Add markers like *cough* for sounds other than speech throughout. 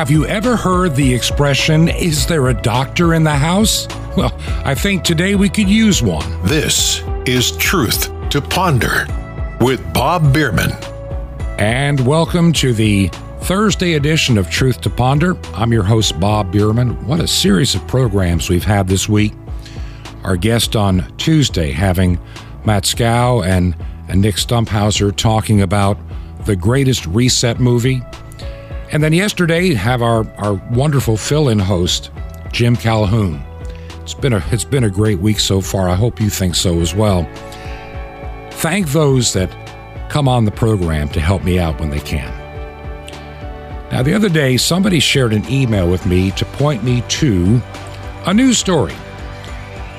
Have you ever heard the expression, is there a doctor in the house? Well, I think today we could use one. This is Truth to Ponder with Bob Bierman. And welcome to the Thursday edition of Truth to Ponder. I'm your host, Bob Bierman. What a series of programs we've had this week. Our guest on Tuesday having Matt Scow and, and Nick Stumphauser talking about the greatest reset movie. And then yesterday have our, our wonderful fill-in host, Jim Calhoun. It's been a it's been a great week so far. I hope you think so as well. Thank those that come on the program to help me out when they can. Now, the other day, somebody shared an email with me to point me to a news story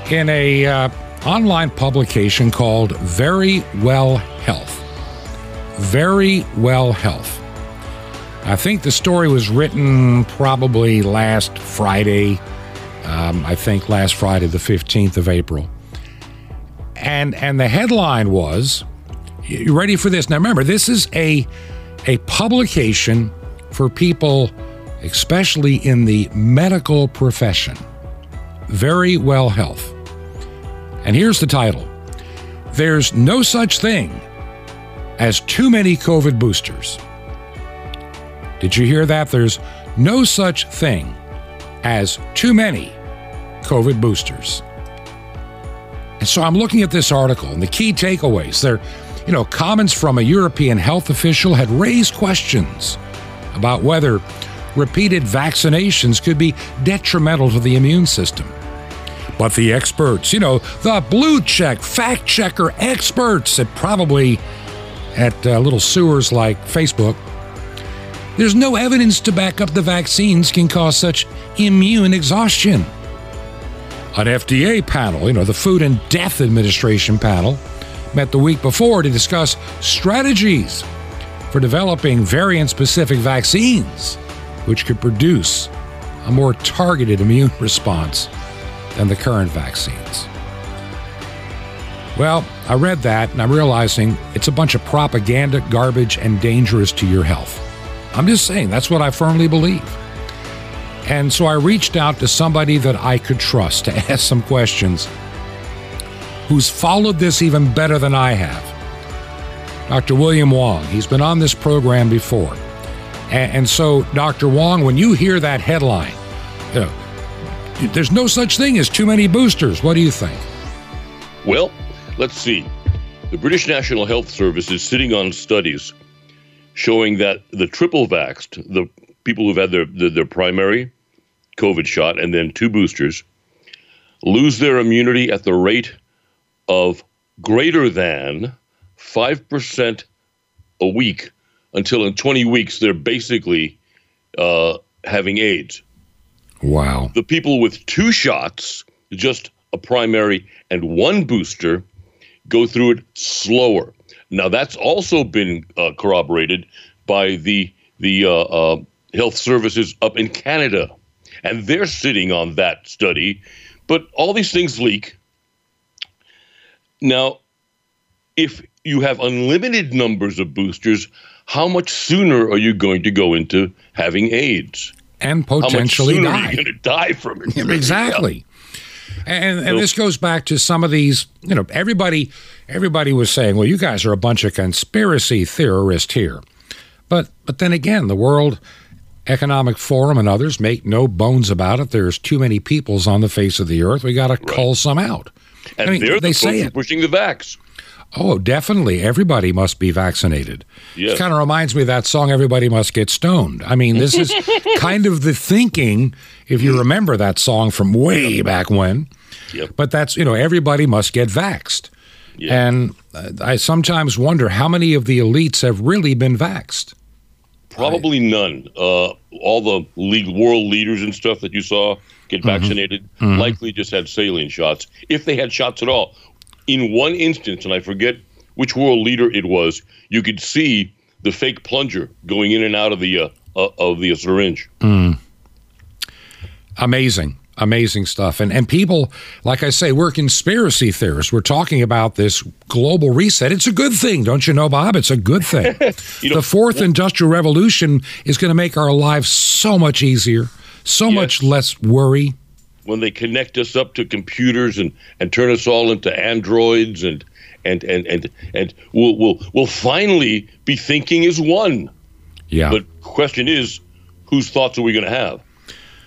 in a uh, online publication called Very Well Health. Very Well Health. I think the story was written probably last Friday. Um, I think last Friday, the 15th of April. And and the headline was, you ready for this? Now remember, this is a a publication for people, especially in the medical profession. Verywell Health. And here's the title There's no such thing as too many COVID boosters. Did you hear that? There's no such thing as too many COVID boosters. And so I'm looking at this article and the key takeaways. There, you know, comments from a European health official had raised questions about whether repeated vaccinations could be detrimental to the immune system. But the experts, you know, the blue check, fact checker experts at probably at uh, little sewers like Facebook, there's no evidence to back up the vaccines can cause such immune exhaustion. An FDA panel, you know, the Food and Death Administration panel, met the week before to discuss strategies for developing variant specific vaccines, which could produce a more targeted immune response than the current vaccines. Well, I read that and I'm realizing it's a bunch of propaganda, garbage, and dangerous to your health. I'm just saying, that's what I firmly believe. And so I reached out to somebody that I could trust to *laughs* ask some questions who's followed this even better than I have. Dr. William Wong. He's been on this program before. And, so, Dr. Wong, when you hear that headline, you know, there's no such thing as too many boosters. What do you think? Well, let's see. The British National Health Service is sitting on studies showing that the triple vaxxed, the people who've had their, their, their primary COVID shot and then two boosters, lose their immunity at the rate of greater than 5% a week until in 20 weeks they're basically uh, having AIDS. Wow. The people with two shots, just a primary and one booster, go through it slower. Now that's also been uh, corroborated by the the uh, uh, health services up in Canada, and they're sitting on that study. But all these things leak. Now, if you have unlimited numbers of boosters, how much sooner are you going to go into having AIDS? And potentially how much sooner die. Are you going to die from it? *laughs* exactly. And, and this goes back to some of these, you know, everybody everybody was saying, well, you guys are a bunch of conspiracy theorists here. But but then again, the World Economic Forum and others make no bones about it. There's too many peoples on the face of the earth. We got to cull some out. And I mean, they're they the say folks it. pushing the vax. Oh, definitely. Everybody must be vaccinated. Yes. It kind of reminds me of that song, Everybody Must Get Stoned. I mean, this is *laughs* kind of the thinking, if you remember that song from way back when. Yep. But that's, you know, everybody must get vaxxed. Yeah. And uh, I sometimes wonder how many of the elites have really been vaxxed. Probably none. Uh, all the league, world leaders and stuff that you saw get vaccinated likely just had saline shots, if they had shots at all. In one instance, and I forget which world leader it was, you could see the fake plunger going in and out of the uh, uh, of the syringe. Amazing. amazing stuff. And and people, like I say, we're conspiracy theorists. We're talking about this global reset. It's a good thing, don't you know, Bob? It's a good thing. *laughs* the fourth well, industrial revolution is going to make our lives so much easier, so yes. much less worry. When they connect us up to computers and, and turn us all into androids and and and and and we'll we'll we'll finally be thinking as one. Yeah. But question is, whose thoughts are we going to have?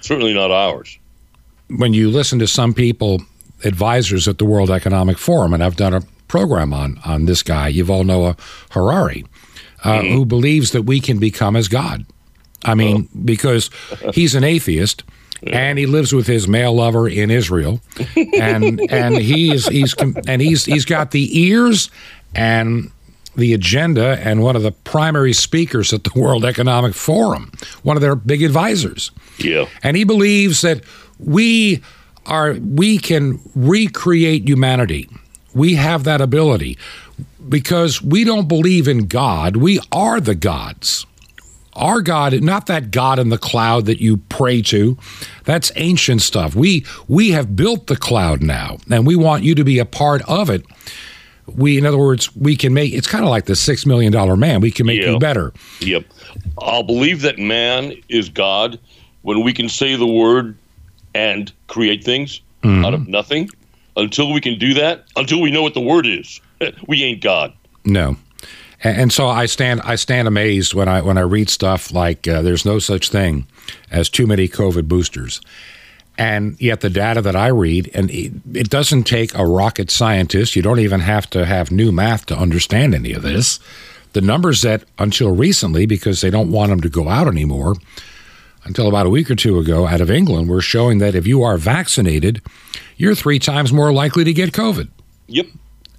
Certainly not ours when you listen to some people, advisors at the World Economic Forum, and I've done a program on on this guy, Yuval Noah Harari, uh, mm-hmm. who believes that we can become as God. I mean, oh. because he's an atheist. And he lives with his male lover in Israel, *laughs* and and he's he's and he's he's got the ears and the agenda and one of the primary speakers at the *laughs* World Economic Forum, one of their big advisors. Yeah. And he believes that we are we can recreate humanity. We have that ability because we don't believe in God. We are the gods. Our God, not that God in the cloud that you pray to. That's ancient stuff. We we have built the cloud now, and we want you to be a part of it. We, in other words, we can make it's kind of like the six million dollar man. We can make you better. Yep. I'll believe that man is God when we can say the word and create things mm-hmm. out of nothing. Until we can do that, until we know what the word is, *laughs* we ain't God. No. And so I stand I stand amazed when I when I read stuff like uh, there's no such thing as too many COVID boosters. And yet the data that I read, and it doesn't take a rocket scientist. You don't even have to have new math to understand any of this. The numbers that until recently, because they don't want them to go out anymore, until about a week or two ago out of England were showing that if you are vaccinated, you're three times more likely to get COVID. Yep.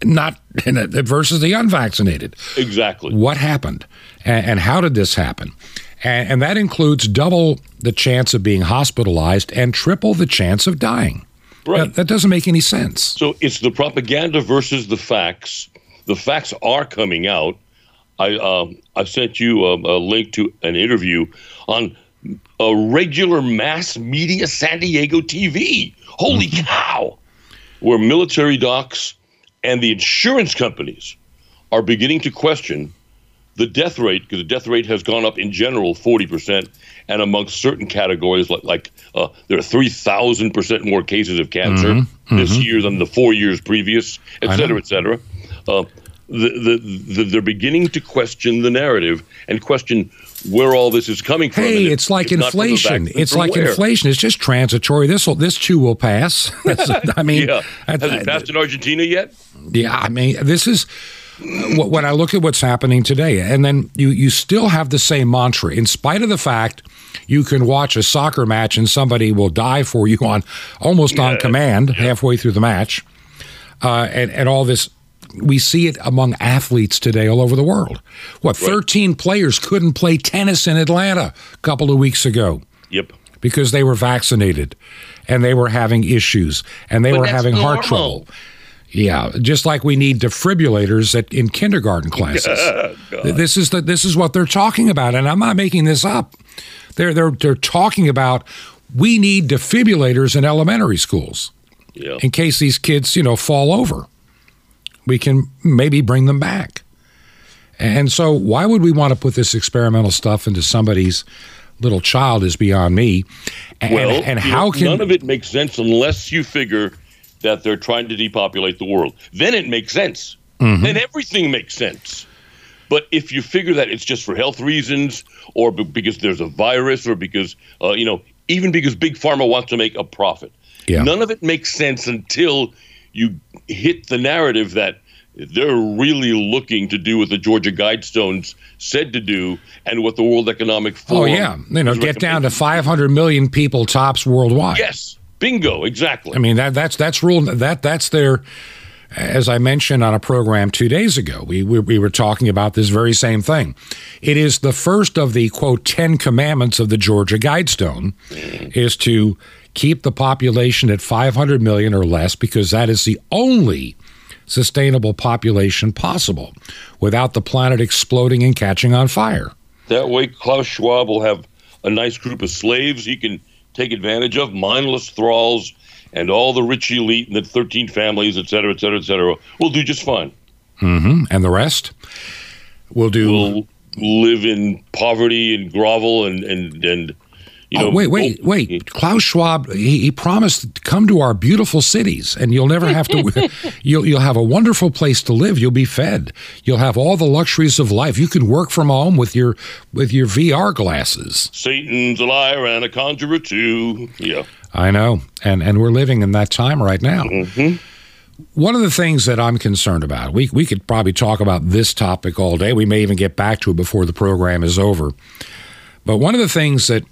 Not versus the unvaccinated. Exactly. What happened, and, and how did this happen? And, and that includes double the chance of being hospitalized and triple the chance of dying. Right. That, that doesn't make any sense. So it's the propaganda versus the facts. The facts are coming out. I um, I sent you a, a link to an interview on a regular mass media San Diego TV. Holy mm-hmm. cow! Where military docs and the insurance companies are beginning to question the death rate because the death rate has gone up in general 40% and amongst certain categories like, like uh, there are 3000% more cases of cancer mm-hmm. this mm-hmm. year than the four years previous et cetera et cetera uh, the, the, the, they're beginning to question the narrative and question where all this is coming from. Hey, it's like it's inflation. It's like where. inflation. It's just transitory. This will, this too will pass. *laughs* I mean, yeah. has it passed in Argentina yet? Yeah, I mean, this is when I look at what's happening today, and then you you still have the same mantra, in spite of the fact you can watch a soccer match and somebody will die for you on almost yeah. on command yeah. halfway through the match, uh, and and all this we see it among athletes today all over the world. What, right. 13 players couldn't play tennis in Atlanta a couple of weeks ago? Yep. Because they were vaccinated and they were having issues and they but were having normal. heart trouble. Yeah, just like we need defibrillators at, in kindergarten classes. *laughs* this is the, this is what they're talking about, and I'm not making this up. They're they're they're talking about we need defibrillators in elementary schools yeah. in case these kids you know fall over we can maybe bring them back. And so, why would we want to put this experimental stuff into somebody's little child is beyond me. And, well, and how know, can none of it makes sense unless you figure that they're trying to depopulate the world. Then it makes sense. Mm-hmm. Then everything makes sense. But if you figure that it's just for health reasons, or because there's a virus, or because uh, you know, even because big pharma wants to make a profit, yeah. none of it makes sense until you hit the narrative that they're really looking to do what the Georgia Guidestones said to do and what the World Economic oh, Forum. Oh yeah, you know, get down to 500 million people tops worldwide. Yes, bingo, exactly. I mean that that's that's rule that that's their. As I mentioned on a program two days ago, we, we, we were talking about this very same thing. It is the first of the quote Ten Commandments of the Georgia Guidestone, is to keep the population at 500 million or less because that is the only sustainable population possible without the planet exploding and catching on fire. That way, Klaus Schwab will have a nice group of slaves he can take advantage of, mindless thralls, and all the rich elite and the 13 families, et cetera, et cetera, et cetera, will do just fine. Mm-hmm. And the rest will do. Will live in poverty and grovel and and and you know. Oh, wait, wait, wait! Klaus Schwab he, he, promised to come to our beautiful cities, and you'll never have to. *laughs* you'll you'll have a wonderful place to live. You'll be fed. You'll have all the luxuries of life. You can work from home with your with your VR glasses. Satan's a liar and a conjurer too. Yeah, I know, and and we're living in that time right now. Mm-hmm. One of the things that I'm concerned about, we, we could probably talk about this topic all day. We may even get back to it before the program is over. But one of the things that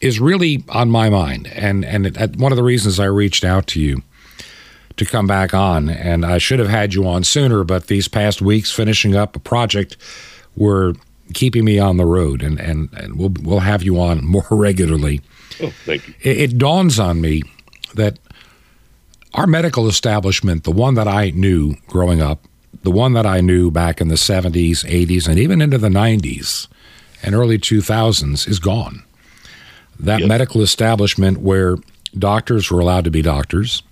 is really on my mind, and, and one of the reasons I reached out to you to come back on, and I should have had you on sooner, but these past weeks finishing up a project were keeping me on the road, and, and, and we'll, we'll have you on *laughs* more regularly. Oh, thank you. It, it dawns on me that our medical establishment, the one that I knew growing up, the one that I knew back in the 70s, 80s, and even into the 90s and early 2000s, is gone. That yep. medical establishment where doctors were allowed to be doctors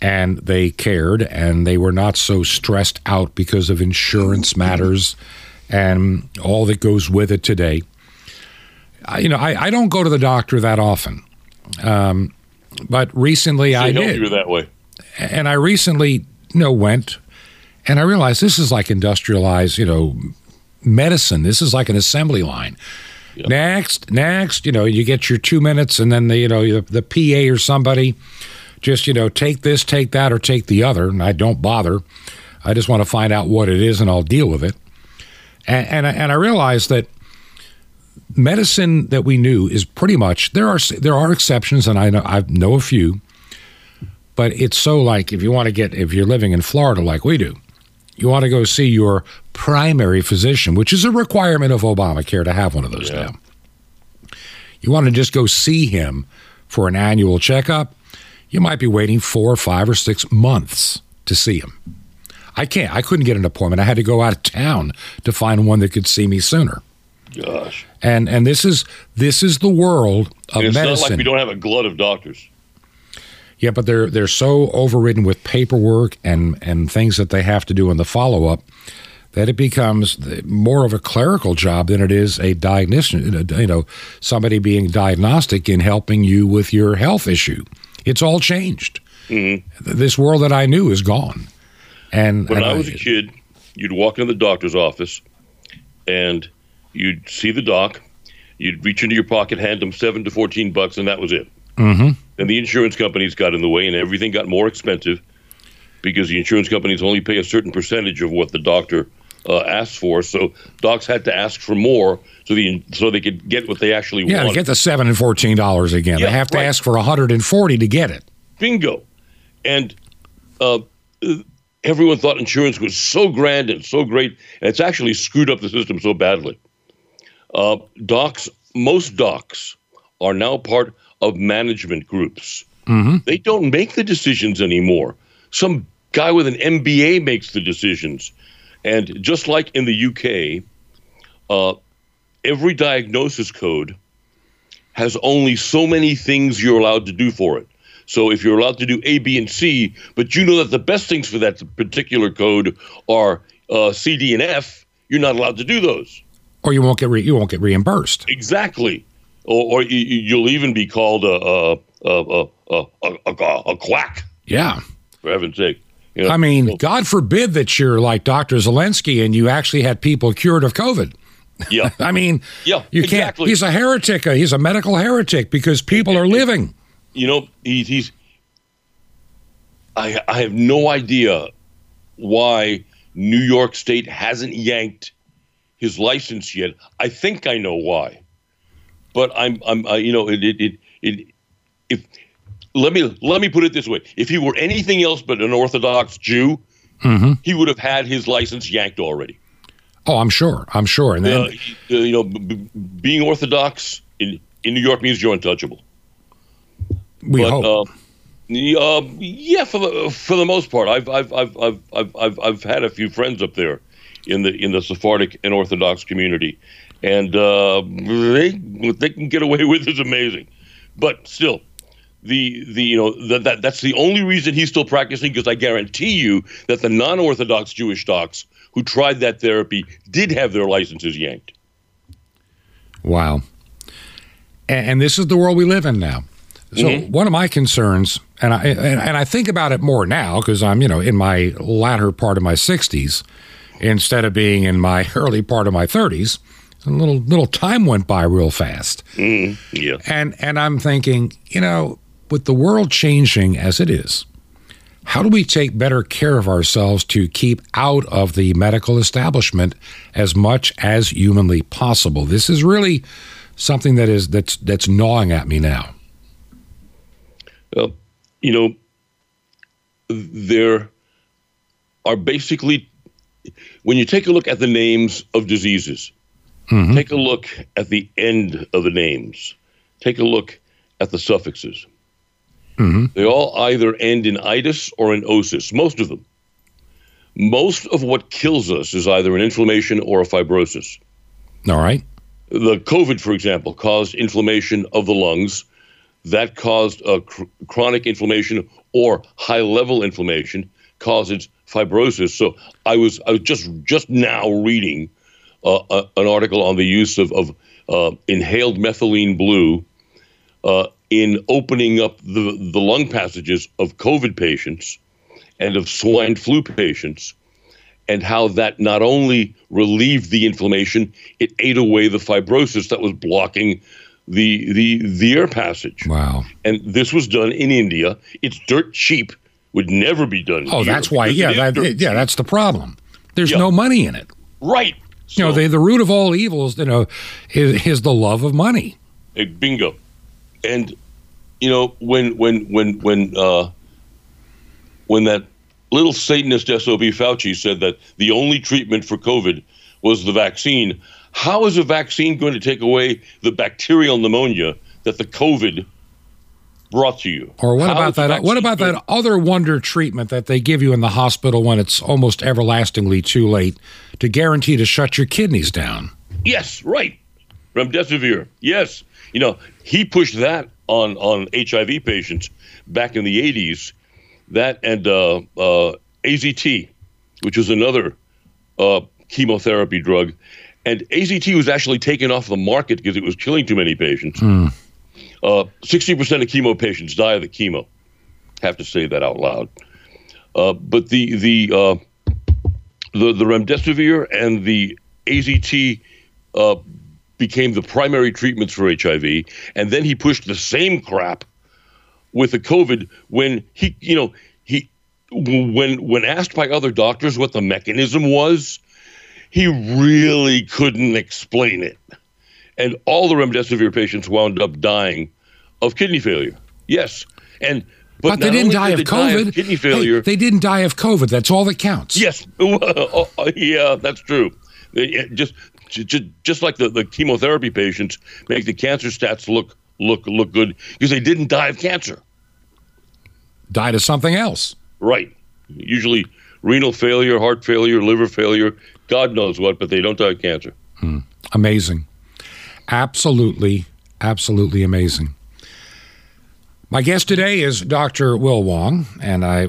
and they cared and they were not so stressed out because of insurance *laughs* matters and all that goes with it today. you know, I, I, don't go to the doctor that often. Um, but recently I did. You that way. And I recently, you know, went and I realized this is like industrialized, you know, medicine. This is like an assembly line. Yep. Next, next, you know, you get your two minutes, and then the you know the, the PA or somebody just you know take this, take that, or take the other. And I don't bother. I just want to find out what it is, and I'll deal with it. And and, and I realized that medicine that we knew is pretty much there are there are exceptions, and I know I know a few, but it's so like if you want to get if you're living in Florida like we do, you want to go see your primary physician, which is a requirement of Obamacare to have one of those yeah. now. You want to just go see him for an annual checkup. You might be waiting four or five or six months to see him. I can't. I couldn't get an appointment. I had to go out of town to find one that could see me sooner. Gosh. And and this is this is the world of it's medicine. It's not like we don't have a glut of doctors. Yeah, but they're they're so overridden with paperwork and and things that they have to do in the follow up that it becomes more of a clerical job than it is a diagnosis. You know, somebody being diagnostic in helping you with your health issue. It's all changed. Mm-hmm. This world that I knew is gone. And when and I was a kid, you'd walk into the doctor's office, and You'd see the doc. You'd reach into your pocket, hand them seven to fourteen bucks, and that was it. Mm-hmm. And the insurance companies got in the way, and everything got more expensive because the insurance companies only pay a certain percentage of what the doctor uh, asks for. So docs had to ask for more so the so they could get what they actually yeah, want. Yeah, get the seven and fourteen dollars again. Yeah, they have to right. ask for hundred and forty to get it. Bingo, and uh, everyone thought insurance was so grand and so great, and it's actually screwed up the system so badly. Uh, docs, most docs are now part of management groups. Mm-hmm. They don't make the decisions anymore. Some guy with an MBA makes the decisions. And just like in the UK, uh, every diagnosis code has only so many things you're allowed to do for it. So if you're allowed to do A, B, and C, but you know that the best things for that particular code are uh, C, D, and F, you're not allowed to do those or you won't get re- you won't get reimbursed. Exactly, or, or you, will even be called a a, a, a, a, a quack. Yeah, for heaven's sake. You know, I mean, God forbid that you're like Dr. Zelenko and you actually had people cured of COVID. Yeah. *laughs* I mean, yeah, you exactly. can't. He's a heretic. Uh, he's a medical heretic because people are living. You know, he, he's. I I have no idea why New York State hasn't yanked his license yet. I think I know why, but I'm I'm uh, you know it it it, it if let me let me put it this way: if he were anything else but an Orthodox Jew, mm-hmm. he would have had his license yanked already. Oh, I'm sure. I'm sure. And then uh, you know, b- b- being Orthodox in in New York means you're untouchable. We but, hope. Uh, uh, yeah, for the for the most part, I've I've I've I've I've I've had a few friends up there in the in the Sephardic and Orthodox community, and uh, they what they can get away *laughs* with is amazing. But still, the the you know that, that that's the only reason he's still practicing because I guarantee you that the non-orthodox Jewish docs who tried that therapy did have their licenses yanked. Wow. And, and this is the world we live in now. So mm-hmm. one of my concerns, and I and, and I think about it more now because I'm you know in my latter part of my 60s instead of being in my *laughs* early part of my 30s. A little little time went by real fast. Mm, yeah. And and I'm thinking, you know, with the world changing as it is, how do we take better care of ourselves to keep out of the medical establishment as much as humanly possible? This is really something that is that's that's gnawing at me now. Well, you know, there are basically when you take a look at the names of diseases, mm-hmm. take a look at the end of the names, take a look at the suffixes. Mm-hmm. They all either end in itis or in osis, most of them. Most of what kills us is either an inflammation or a fibrosis. All right. The COVID, for example, caused inflammation of the lungs. That caused a cr- chronic inflammation or high level inflammation causes fibrosis. So I was I was just just now reading uh, uh, an article on the use of, of uh, inhaled methylene blue uh, in opening up the, the lung passages of COVID patients and of swine flu patients, and how that not only relieved the inflammation, it ate away the fibrosis that was blocking the the the air passage. Wow! And this was done in India. It's dirt cheap. Would never be done. Oh, that's why. Yeah, that, yeah, that's the problem. There's yeah. no money in it. Right. You know, the the root of all evils, you know, is, is the love of money. Bingo. And you know, when when when when uh, when that little Satanist SOB Fauci said that the only treatment for COVID was the vaccine, how is a vaccine going to take away the bacterial pneumonia that the COVID brought to you? Or what how about that? What about that other wonder treatment that they give you in the hospital when it's almost everlastingly too late to guarantee to shut your kidneys down? Yes, right. Remdesivir. Yes, you know he pushed that on on HIV patients back in the 80s. That and uh, uh, AZT, which was another uh, chemotherapy drug, and AZT was actually taken off the market because it was killing too many patients. Mm. 60% of chemo patients die of the chemo. Have to say that out loud. Uh, but the the uh, the the remdesivir and the AZT uh, became the primary treatments for HIV, and then he pushed the same crap with the COVID when he, you know, he when when asked by other doctors what the mechanism was, he really couldn't explain it, and all the remdesivir patients wound up dying of kidney failure. Yes, and. But, but they didn't die, did of COVID. Die of kidney failure. Hey, they didn't die of COVID. That's all that counts. Yes. *laughs* Oh, yeah, that's true. Just just, just like the, the chemotherapy patients make the cancer stats look look look good because they didn't die of cancer. Died of something else. Right. Usually renal failure, heart failure, liver failure, God knows what, but they don't die of cancer. Hmm. Amazing. Absolutely, absolutely amazing. My guest today is Dr. Will Wong, and I,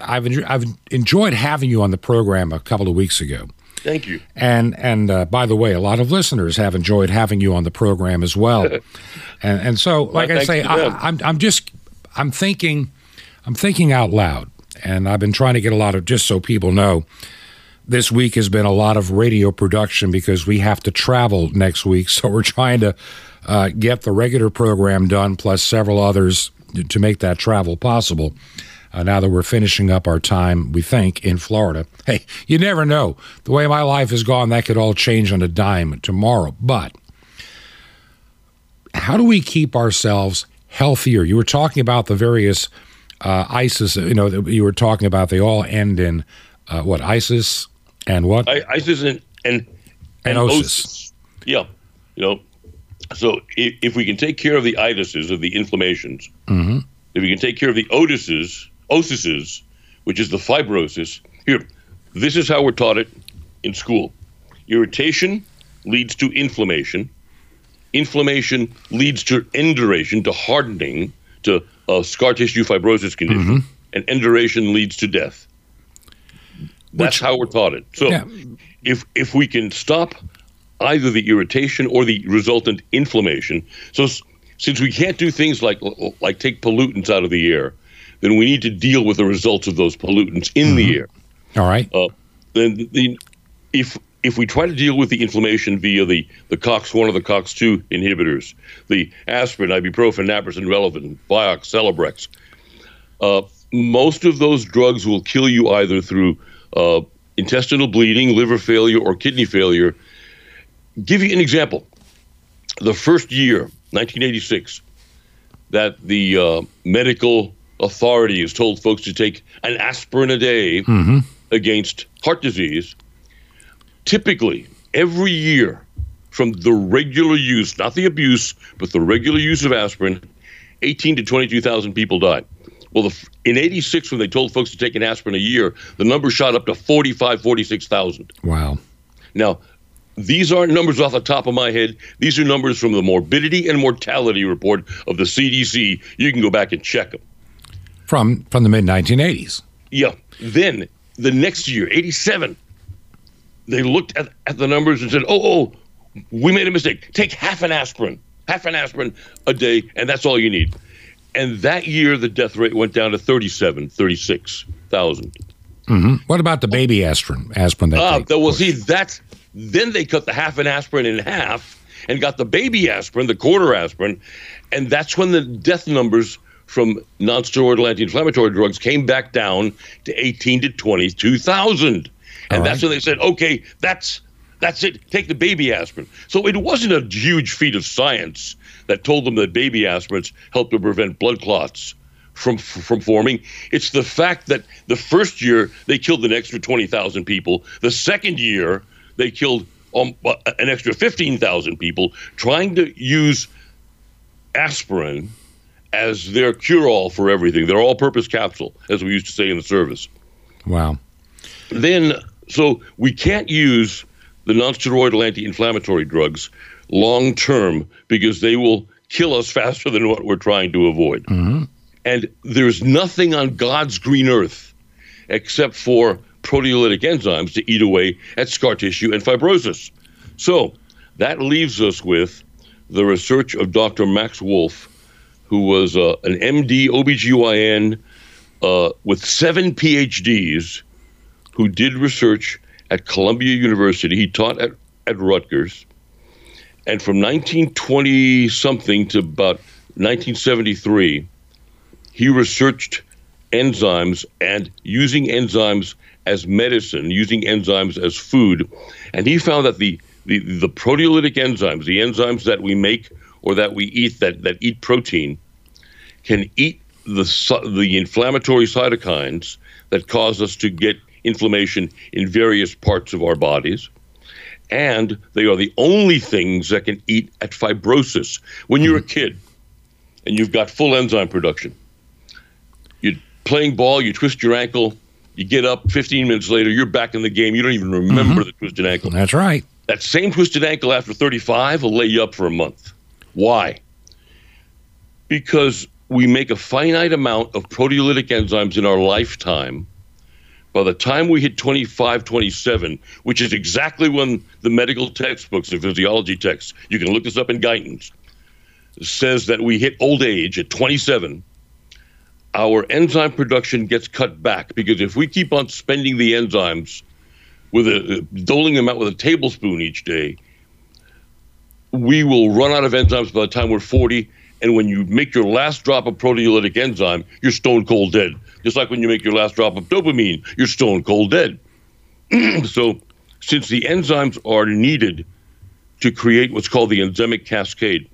I've, I've enjoyed having you on the program a couple of weeks ago. Thank you. And and uh, by the way, a lot of listeners have enjoyed having you on the program as well. *laughs* and and so, like well, I say, I, I'm I'm just I'm thinking I'm thinking out loud, and I've been trying to get a lot of just so people know. This week has been a lot of radio production because we have to travel next week, *laughs* so we're trying to uh, get the regular program done plus several others to make that travel possible uh, now that we're finishing up our time, we think, in Florida. *laughs* Hey, you never know. The way my life has gone, that could all change on a dime tomorrow. But how do we keep ourselves healthier? You were talking about the various uh, ISIS, you know, you were talking about they all end in uh, what, ISIS and what? I, ISIS and, and, and, and OSIS. OSIS. Yeah. You know, so if, if, we can take care of the itises, of the inflammations, mm-hmm. if we can take care of the otises, osises, which is the fibrosis. Here, this is how we're taught it in school. Irritation leads to inflammation. inflammation leads to induration, to hardening, to uh, scar tissue fibrosis condition, Mm-hmm. and induration leads to death. That's Which- how we're taught it. So, Yeah. if if we can stop either the irritation or the resultant inflammation, so since we can't do things like like take pollutants out of the air, then we need to deal with the results of those pollutants in the air All right. uh, then the, if if we try to deal with the inflammation via the the COX one or the COX two inhibitors, the aspirin, ibuprofen, naproxen, Relafen, Vioxx, Celebrex, uh, most of those drugs will kill you either through uh, intestinal bleeding, liver failure, or kidney failure. Give you an example. The first year, 1986, that the uh, medical authorities told folks to take an aspirin a day against heart disease, typically every year from the regular use, not the abuse, but the regular use of aspirin, 18 to 22,000 people died. Well, the, in 86, when they told folks to take an aspirin a year, the number shot up to 45, 46,000. Wow. Now, these aren't numbers off the top of my head. These are numbers from the morbidity and mortality report of the CDC. You can go back and check them. From from the mid 1980s. Yeah. Then the next year, 87, they looked at, at the numbers and said, oh, oh, we made a mistake. Take half an aspirin, half an aspirin a day, and that's all you need. And that year, the death rate went down to 37, 36,000. What about the baby aspirin? Aspirin that Ah, they well, see, that's then they cut the half an aspirin in half and got the baby aspirin, the quarter aspirin, and that's when the death numbers from non-steroidal anti-inflammatory drugs came back down to 18 to 22,000. And All that's when they said, okay, that's that's it. Take the baby aspirin. So it wasn't a huge feat of science that told them that baby aspirins help to prevent blood clots from from forming. It's the fact that the first year they killed an extra 20,000 people. The second year they killed um, uh, an extra 15,000 people trying to use aspirin as their cure-all for everything. Their all-purpose capsule, as we used to say in the service wow. then so we can't use the nonsteroidal anti-inflammatory drugs long term because they will kill us faster than what we're trying to avoid. And there's nothing on God's green earth except for proteolytic enzymes to eat away at scar tissue and fibrosis. So that leaves us with the research of Dr. Max Wolf, who was uh, an MD OBGYN uh, with seven PhDs who did research at Columbia University. He taught at, at Rutgers. And from 1920 something to about 1973, he researched enzymes and using enzymes as medicine, using enzymes as food. And he found that the, the, the proteolytic enzymes, the enzymes that we make or that we eat that, that eat protein, can eat the, the inflammatory cytokines that cause us to get inflammation in various parts of our bodies. And they are the only things that can eat at fibrosis. When you're a hmm. kid and you've got full enzyme production, you're playing ball, you twist your ankle, you get up 15 minutes later, you're back in the game. You don't even remember mm-hmm. the twisted ankle. That's right. That same twisted ankle after 35 will lay you up for a month. Why? Because we make a finite amount of proteolytic enzymes in our lifetime. By the time we hit 25, 27, which is exactly when the medical textbooks and physiology texts, you can look this up in Guyton's, says that we hit old age at 27, our enzyme production gets cut back because if we keep on spending the enzymes with a doling them out with a tablespoon each day, we will run out of enzymes by the time we're 40. And when you make your last drop of proteolytic enzyme, you're stone cold dead. Just like when you make your last drop of dopamine, you're stone cold dead. *clears throat* so, since the enzymes are needed to create what's called the enzymic cascade,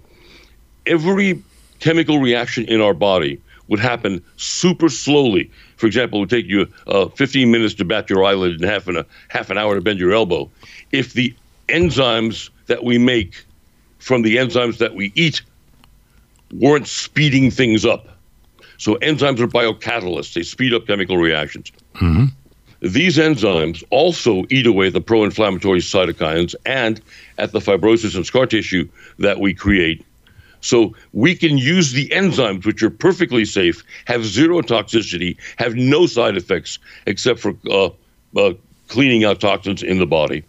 every chemical reaction in our body would happen super slowly. For example, it would take you uh, 15 minutes to bat your eyelid and half a, half an hour to bend your elbow. If the enzymes that we make from the enzymes that we eat weren't speeding things up. So enzymes are biocatalysts. They speed up chemical reactions. these enzymes also eat away the pro inflammatory cytokines and at the fibrosis and scar tissue that we create. So we can use the enzymes, which are perfectly safe, have zero toxicity, have no side effects except for uh, uh, cleaning out toxins in the body.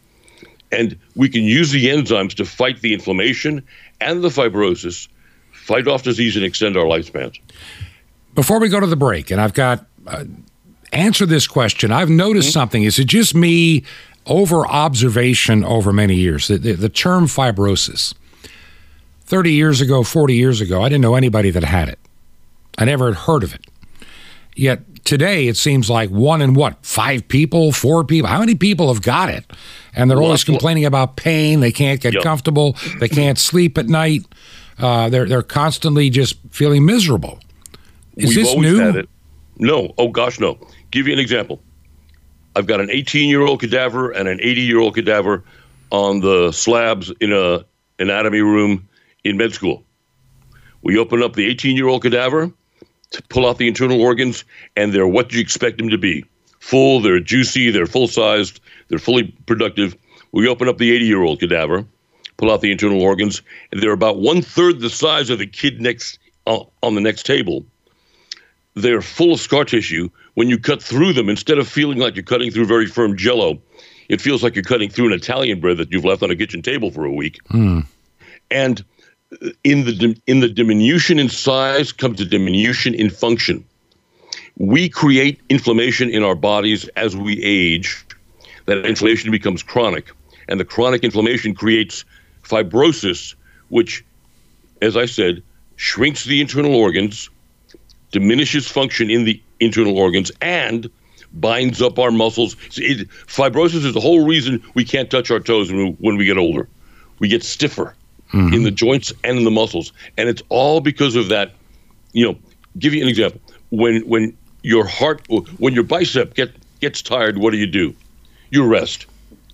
And we can use the enzymes to fight the inflammation and the fibrosis, fight off disease, and extend our lifespans. Before we go to the break, and I've got uh, answer this question. I've noticed mm-hmm. something. Is it just me over observation over many years? The, the, the term fibrosis. 30 years ago, 40 years ago, I didn't know anybody that had it. I never had heard of it. Yet today it seems like one in what, five people, four people? How many people have got it? And they're always complaining about pain. They can't get yep. comfortable. They can't sleep at night. Uh, they're, they're constantly just feeling miserable. Is We've this new? No. Oh, gosh, no. Give you an example. I've got an 18 year old cadaver and an 80 year old cadaver on the slabs in a anatomy room in med school. We open up the 18 year old cadaver to pull out the internal organs, and they're what you expect them to be full, they're juicy, they're full sized, they're fully productive. We open up the 80 year old cadaver, pull out the internal organs, and they're about one third the size of the kid next uh, on the next table. They're full of scar tissue. When you cut through them, instead of feeling like you're cutting through very firm jello, it feels like you're cutting through an Italian bread that you've left on a kitchen table for a week. Mm. And in the in the diminution in size comes a diminution in function. We create inflammation in our bodies as we age. That inflammation becomes chronic, and the chronic inflammation creates fibrosis, which, as I said, shrinks the internal organs, diminishes function in the internal organs, and binds up our muscles. It, fibrosis is the whole reason we can't touch our toes when we, when we get older. We get stiffer mm-hmm. in the joints and in the muscles, and it's all because of that. You know, give you an example. When when your heart, when your bicep get gets tired, what do you do? You rest.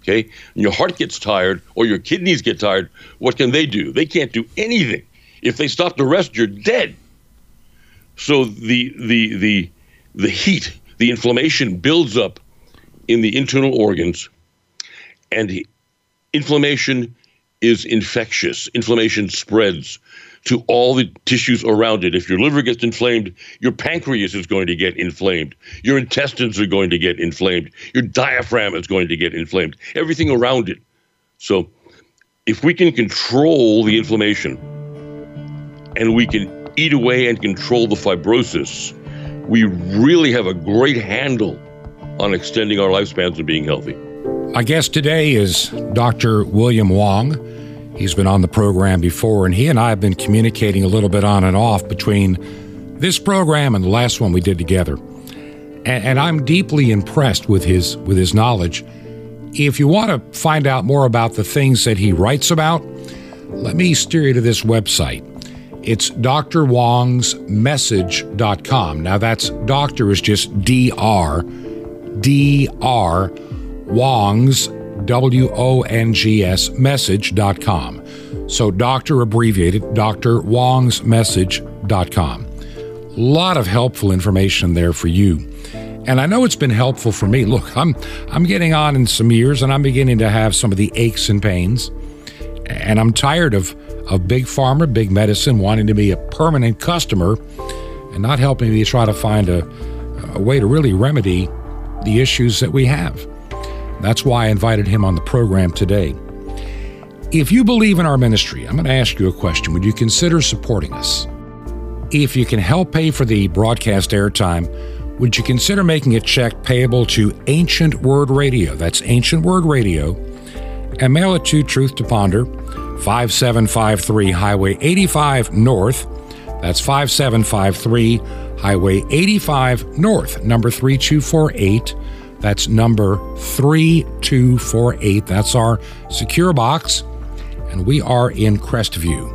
Okay, and your heart gets tired or your kidneys get tired. What can they do? They can't do anything. If they stop to rest, you're dead. So the the the the heat, the inflammation builds up in the internal organs, and inflammation is infectious. Inflammation spreads to all the tissues around it. If your liver gets inflamed, your pancreas is going to get inflamed. Your intestines are going to get inflamed. Your diaphragm is going to get inflamed. Everything around it. So, if we can control the inflammation and we can eat away and control the fibrosis, we really have a great handle on extending our lifespans and being healthy. My guest today is Dr. William Wong. He's been on the program before, and he and I have been communicating a little bit on and off between this program and the last one we did together. And, and I'm deeply impressed with his with his knowledge. If you want to find out more about the things that he writes about, let me steer you to this website. It's Dr. Wong's drwongsmessage.com. Now that's doctor is just D R D R Wong's, W O N G S, message.com. So, doctor abbreviated, Dr. Wong's message.com. A lot of helpful information there for you. And I know it's been helpful for me. Look, I'm I'm getting on in some years and I'm beginning to have some of the aches and pains. And I'm tired of, of big pharma, big medicine wanting to be a permanent customer and not helping me try to find a, a way to really remedy the issues that we have. That's why I invited him on the program today. If you believe in our ministry, I'm going to ask you a question. Would you consider supporting us? If you can help pay for the broadcast airtime, would you consider making a check payable to Ancient Word Radio? That's Ancient Word Radio. And mail it to Truth to Ponder, 5753 Highway 85 North. That's 5753 Highway 85 North, number 3248. That's number 3248. That's our secure box. And we are in Crestview,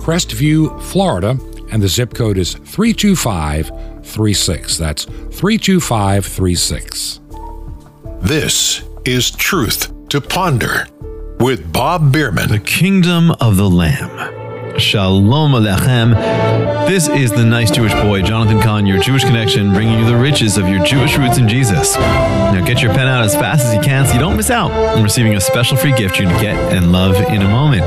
Crestview, Florida. And the zip code is 32536. That's 32536. This is Truth to Ponder with Bob Bierman. The Kingdom of the Lamb Shalom Aleichem. This is the nice Jewish boy, Jonathan Cahn, your Jewish connection, bringing you the riches of your Jewish roots in Jesus. Now get your pen out as fast as you can so you don't miss out on receiving a special free gift you can get and love in a moment.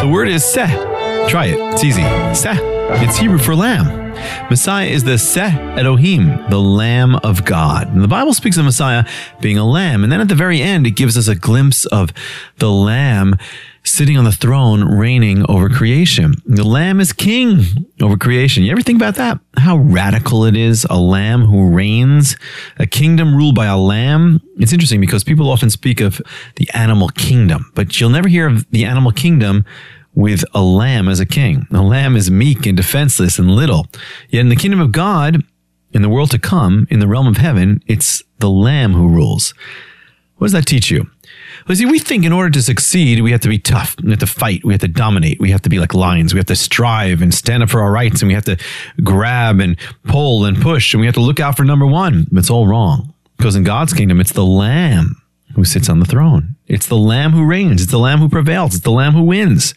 The word is seh. Try it. It's easy. Seh. It's Hebrew for lamb. Messiah is the Seh Elohim, the Lamb of God. And the Bible speaks of Messiah being a lamb. And then at the very end, it gives us a glimpse of the Lamb sitting on the throne, reigning over creation. The Lamb is king over creation. You ever think about that? How radical it is, a lamb who reigns, a kingdom ruled by a lamb. It's interesting because people often speak of the animal kingdom, but you'll never hear of the animal kingdom with a lamb as a king. A lamb is meek and defenseless and little. Yet in the kingdom of God, in the world to come, in the realm of heaven, it's the lamb who rules. What does that teach you? Well, see, we think in order to succeed, we have to be tough. We have to fight. We have to dominate. We have to be like lions. We have to strive and stand up for our rights. And we have to grab and pull and push. And we have to look out for number one. It's all wrong. Because in God's kingdom, it's the lamb who sits on the throne. It's the lamb who reigns. It's the lamb who prevails. It's the lamb who wins.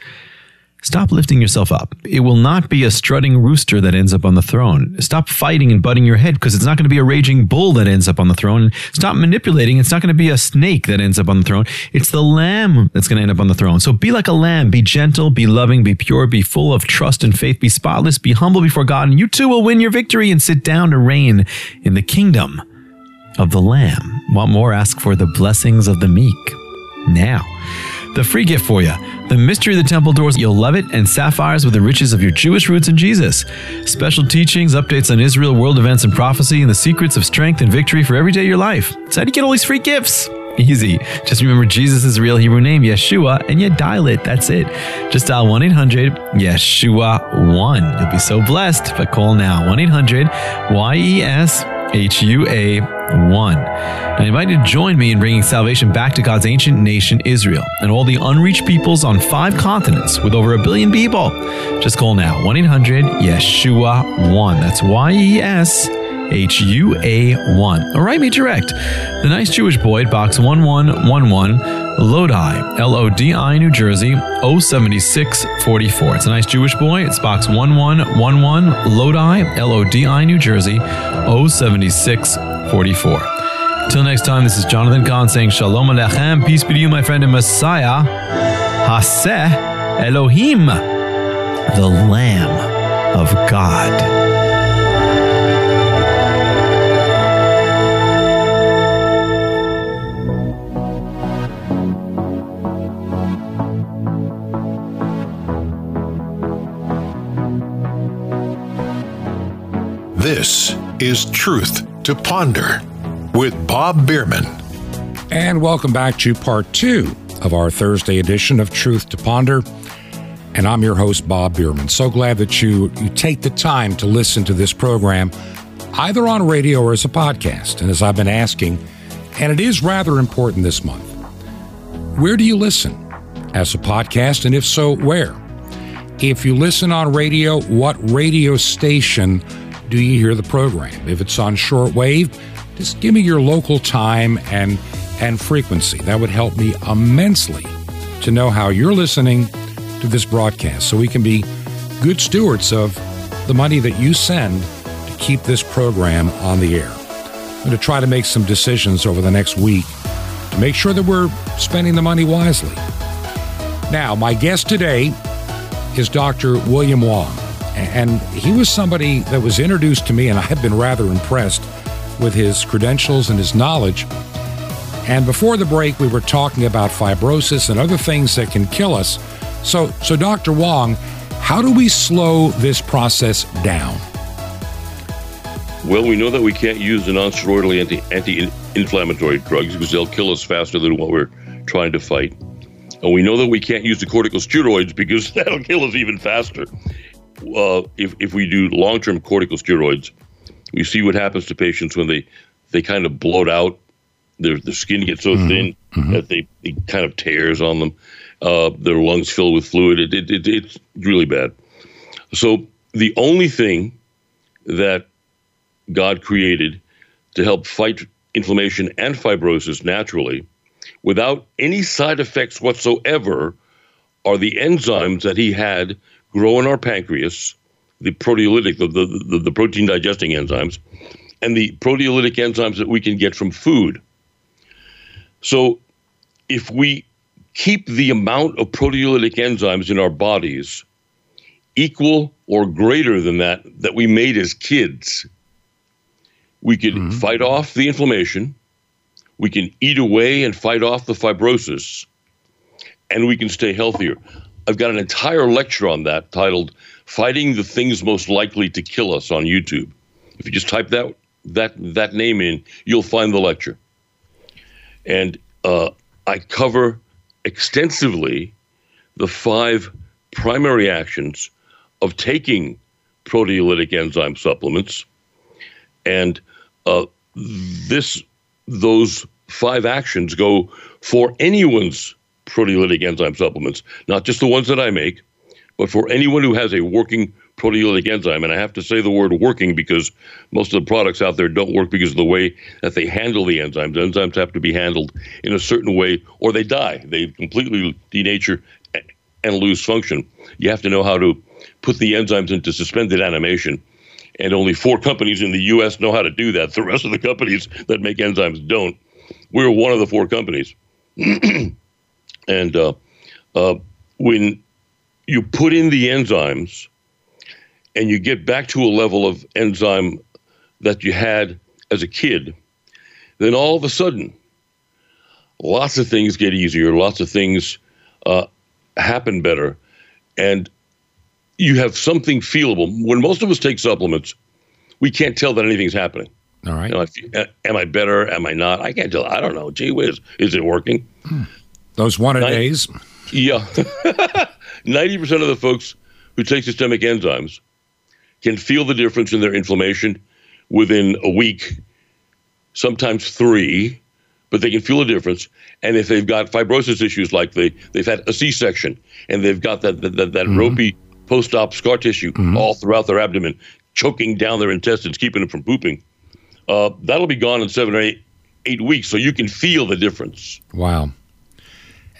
Stop lifting yourself up. It will not be a strutting rooster that ends up on the throne. Stop fighting and butting your head because it's not going to be a raging bull that ends up on the throne. Stop manipulating. It's not going to be a snake that ends up on the throne. It's the lamb that's going to end up on the throne. So be like a lamb. Be gentle, be loving, be pure, be full of trust and faith, be spotless, be humble before God, and you too will win your victory and sit down to reign in the kingdom of the lamb. Want more? Ask for the blessings of the meek. Now, the free gift for you the mystery of the temple doors, you'll love it, and sapphires with the riches of your Jewish roots in Jesus. Special teachings, updates on Israel, world events, and prophecy, and the secrets of strength and victory for every day of your life. So, how you get all these free gifts? Easy. Just remember Jesus' real Hebrew name, Yeshua, and you dial it. That's it. Just dial 1 800 Yeshua 1. You'll be so blessed, but call now 1 800 Y E S H U A 1. I invite you to join me in bringing salvation back to God's ancient nation, Israel, and all the unreached peoples on five continents with over a billion people. Just call now 1 800 Yeshua 1. That's Y E S H U A 1. Or write me direct. The Nice Jewish Boy, at Box 1111, Lodi, L O D I, New Jersey, 07644. It's a Nice Jewish Boy. It's Box 1111, Lodi, L O D I, New Jersey, 07644. Till next time, this is Jonathan Cahn saying Shalom Aleichem. Peace be to you, my friend and Messiah. Haseh Elohim, the Lamb of God. This is Truth to Ponder with Bob Bierman. And welcome back to part two of our Thursday edition of Truth to Ponder. And I'm your host, Bob Bierman. So glad that you, you take the time to listen to this program, either on radio or as a podcast. And as I've been asking, and it is rather important this month, where do you listen? As a podcast, and if so, where? If you listen on radio, what radio station do you hear the program? If it's on shortwave, just give me your local time and and frequency. That would help me immensely to know how you're listening to this broadcast so we can be good stewards of the money that you send to keep this program on the air. I'm going to try to make some decisions over the next week to make sure that we're spending the money wisely. Now, my guest today is Dr. William Wong. And he was somebody that was introduced to me, and I've been rather impressed with his credentials and his knowledge. And before the break, we were talking about fibrosis and other things that can kill us. So, so Dr. Wong, how do we slow this process down? Well, we know that we can't use the non-steroidal anti anti-inflammatory drugs because they'll kill us faster than what we're trying to fight. And we know that we can't use the corticosteroids because *laughs* that'll kill us even faster uh, if, if we do long term corticosteroids, we see what happens to patients when they, they kind of bloat out. Their, their skin gets so mm-hmm. thin mm-hmm. that they it kind of tears on them. Uh, their lungs fill with fluid. It, it, it, it's really bad. So the only thing that God created to help fight inflammation and fibrosis naturally without any side effects whatsoever are the enzymes that he had grow in our pancreas, the proteolytic, the, the, the, the protein digesting enzymes, and the proteolytic enzymes that we can get from food. So if we keep the amount of proteolytic enzymes in our bodies equal or greater than that that we made as kids, we can mm-hmm. fight off the inflammation, we can eat away and fight off the fibrosis, and we can stay healthier. I've got an entire lecture on that titled "Fighting the Things Most Likely to Kill Us" on YouTube. If you just type that that that name in, you'll find the lecture. And uh, I cover extensively the five primary actions of taking proteolytic enzyme supplements, and uh, this those five actions go for anyone's proteolytic enzyme supplements, not just the ones that I make, but for anyone who has a working proteolytic enzyme. And I have to say the word working because most of the products out there don't work because of the way that they handle the enzymes. Enzymes have to be handled in a certain way or they die. They completely denature and lose function. You have to know how to put the enzymes into suspended animation. And only four companies in the U.S. know how to do that. The rest of the companies that make enzymes don't. We're one of the four companies. *clears throat* and uh, uh, when you put in the enzymes, and you get back to a level of enzyme that you had as a kid, then all of a sudden, lots of things get easier, lots of things uh, happen better, and you have something feelable. When most of us take supplements, we can't tell that anything's happening. All right. You know, am I better? Am I not? I can't tell. I don't know. Gee whiz, is it working? Hmm. Those one a days. Yeah. *laughs* 90% of the folks who take systemic enzymes can feel the difference in their inflammation within a week, sometimes three, but they can feel a difference. And if they've got fibrosis issues like they, they've had a C section and they've got that, that, that, that mm-hmm. ropey post op scar tissue mm-hmm. all throughout their abdomen, choking down their intestines, keeping them from pooping, uh, that'll be gone in seven or eight, eight weeks. So you can feel the difference. Wow.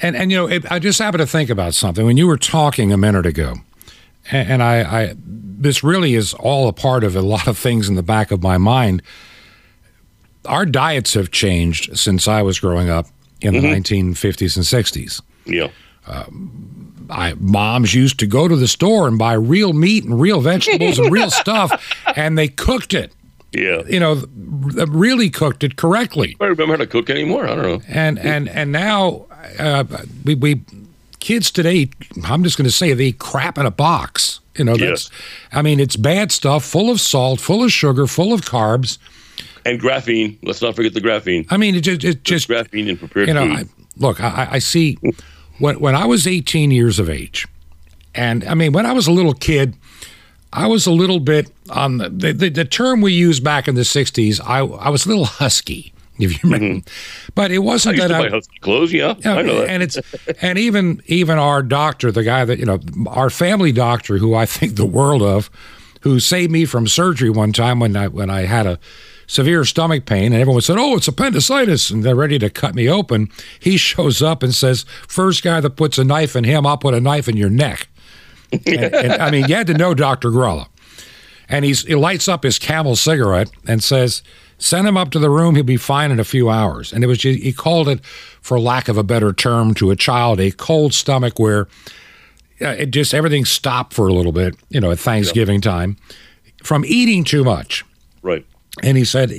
And, and you know, it, I just happened to think about something when you were talking a minute ago and I, I, this really is all a part of a lot of things in the back of my mind. Our diets have changed since I was growing up in mm-hmm. the 1950s and 60s. Yeah. Um, I, moms used to go to the store and buy real meat and real vegetables and real *laughs* stuff, and they cooked it. Yeah, you know, really cooked it correctly. I don't remember how to cook anymore. I don't know. And and and now uh, we we kids today, I'm just going to say they crap in a box. You know, that's, yes. I mean, it's bad stuff, full of salt, full of sugar, full of carbs. And graphene. Let's not forget the graphene. I mean, it just, it just graphene in prepared you know, food. I, look, I, I see when, when I was 18 years of age, and I mean, when I was a little kid, I was a little bit on the, the, the term we used back in the 60s, I, I was a little husky if you remember. Mm-hmm. But it wasn't that I clothes. Yeah, yeah, I know that. And it's and even even our doctor, the guy that you know, our family doctor, who I think the world of, who saved me from surgery one time when I when I had a severe stomach pain, and everyone said, "Oh, it's appendicitis," and they're ready to cut me open. He shows up and says, first guy that puts a knife in him, I'll put a knife in your neck." and, and, I mean, you had to know Dr. Grella. And he's, he lights up his camel cigarette and says, Send him up to the room. He'll be fine in a few hours. And it was he called it, for lack of a better term, to a child, a cold stomach where it just everything stopped for a little bit. You know, at Thanksgiving time, from eating too much. Right. And he said,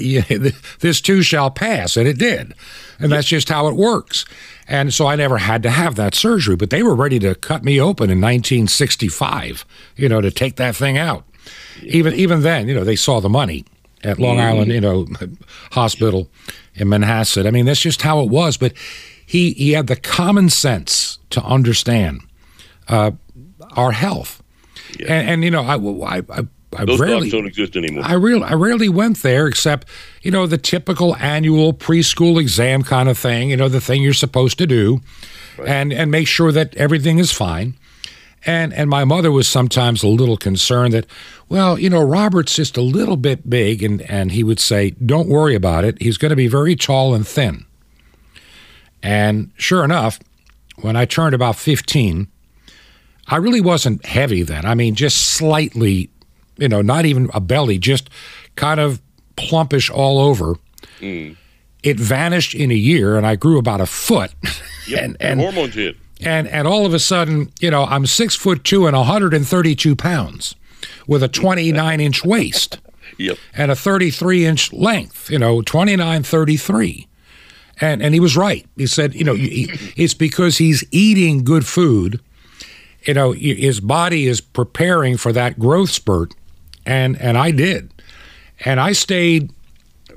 "This too shall pass," and it did. And that's just how it works. And so I never had to have that surgery, but they were ready to cut me open in 1965, you know, to take that thing out. Even even then, you know, they saw the money at Long mm-hmm. Island, you know, hospital in Manhasset. I mean, that's just how it was. But he he had the common sense to understand uh, our health, yeah. and, and, you know, I I. I I Those rarely, don't exist anymore. I really, I rarely went there, except you know the typical annual preschool exam kind of thing. You know the thing you're supposed to do, right. and and make sure that everything is fine. And and my mother was sometimes a little concerned that, well, you know, Robert's just a little bit big, and and he would say, "Don't worry about it. He's going to be very tall and thin." And sure enough, when I turned about fifteen, I really wasn't heavy then. I mean, just slightly, you know, not even a belly, just kind of plumpish all over. Mm. It vanished in a year, and I grew about a foot. *laughs* Yep. and, and hormones hit. And and all of a sudden, you know, I'm six foot two and 132 pounds, with a 29 inch waist *laughs* Yep. and a 33 inch length. You know, 29, 33. And and he was right. He said, you know, it's because he's eating good food. You know, his body is preparing for that growth spurt, and and I did, and I stayed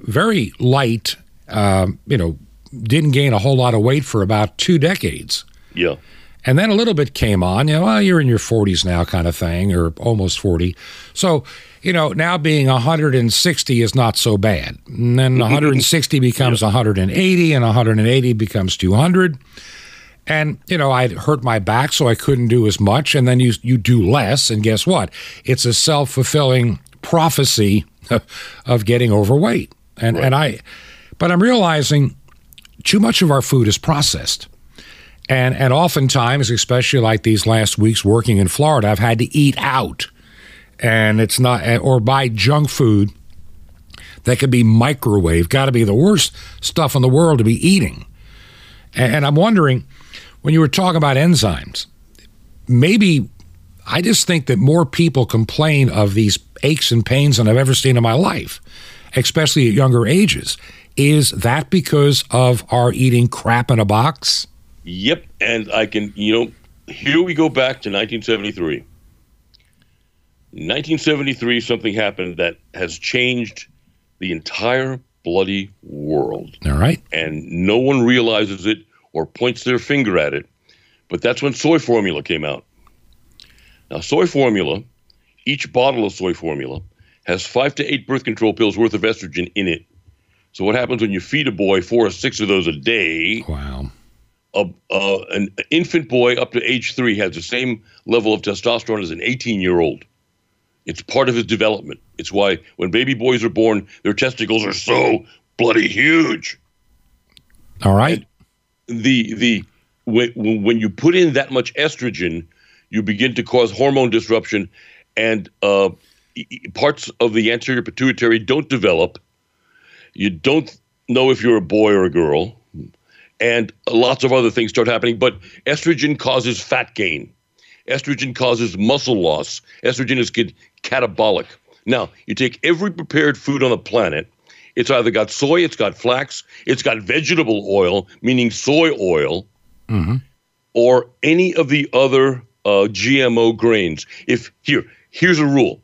very light. Um, you know, didn't gain a whole lot of weight for about two decades. Yeah. And then a little bit came on, you know, well, you're in your 40s now, kind of thing, or almost 40. So, you know, now being 160 is not so bad. And then 160 *laughs* becomes 180, and 180 becomes 200. And, you know, I'd hurt my back, so I couldn't do as much. And then you, you do less. And guess what? It's a self fulfilling prophecy *laughs* of getting overweight. And, and I, but I'm realizing too much of our food is processed. And and oftentimes, especially like these last weeks working in Florida, I've had to eat out, and it's not eh, or buy junk food that could be microwave. Got to be the worst stuff in the world to be eating. And, and I'm wondering, when you were talking about enzymes, maybe I just think that more people complain of these aches and pains than I've ever seen in my life, especially at younger ages. Is that because of our eating crap in a box? Yep. And I can, you know, here we go back to 1973. 1973, something happened that has changed the entire bloody world. All right. And no one realizes it or points their finger at it. But that's when soy formula came out. Now, soy formula, each bottle of soy formula has five to eight birth control pills worth of estrogen in it. So, what happens when you feed a boy four or six of those a day? Wow. A, uh, an infant boy up to age three has the same level of testosterone as an 18 year old. It's part of his development. It's why when baby boys are born, their testicles are so bloody huge. All right. The the when, when you put in that much estrogen, you begin to cause hormone disruption, and uh, parts of the anterior pituitary don't develop. You don't know if you're a boy or a girl and lots of other things start happening. But estrogen causes fat gain. Estrogen causes muscle loss. Estrogen is get catabolic. Now, you take every prepared food on the planet. It's either got soy, it's got flax, it's got vegetable oil, meaning soy oil, or any of the other uh, GMO grains. If here, here's a rule: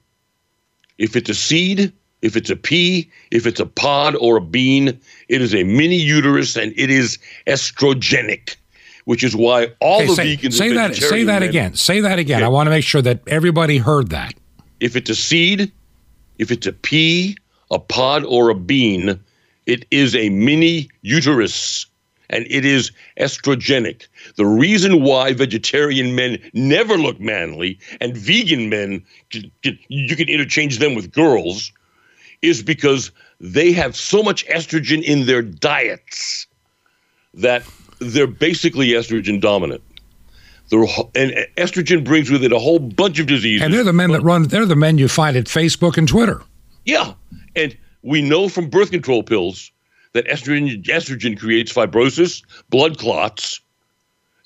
if it's a seed, if it's a pea, if it's a pod or a bean, it is a mini uterus and it is estrogenic, which is why all Okay, the say, vegans say that. Say that men- again. Say that again. Okay. I want to make sure that everybody heard that. If it's a seed, if it's a pea, a pod, or a bean, it is a mini uterus and it is estrogenic. The reason why vegetarian men never look manly and vegan men, you can interchange them with girls, is because they have so much estrogen in their diets that they're basically estrogen dominant. The, and estrogen brings with it a whole bunch of diseases. And they're the men that run. They're the men you find at Facebook and Twitter. Yeah, and we know from birth control pills that estrogen estrogen creates fibrosis, blood clots,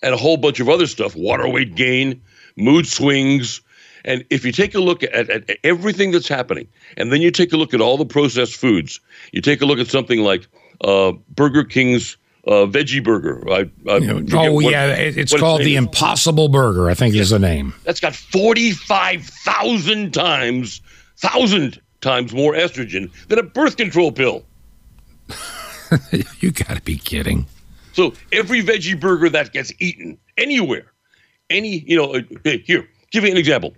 and a whole bunch of other stuff, water weight gain, mood swings. And if you take a look at, at, at everything that's happening, and then you take a look at all the processed foods, you take a look at something like uh, Burger King's uh, veggie burger. I, I You know, forget oh what- yeah, it's what its called the. Impossible Burger. I think is the name. That's got 45,000 times, thousand times more estrogen than a birth control pill. *laughs* you got to be kidding. So every veggie burger that gets eaten anywhere, any, you know, uh, hey, here, give you an example.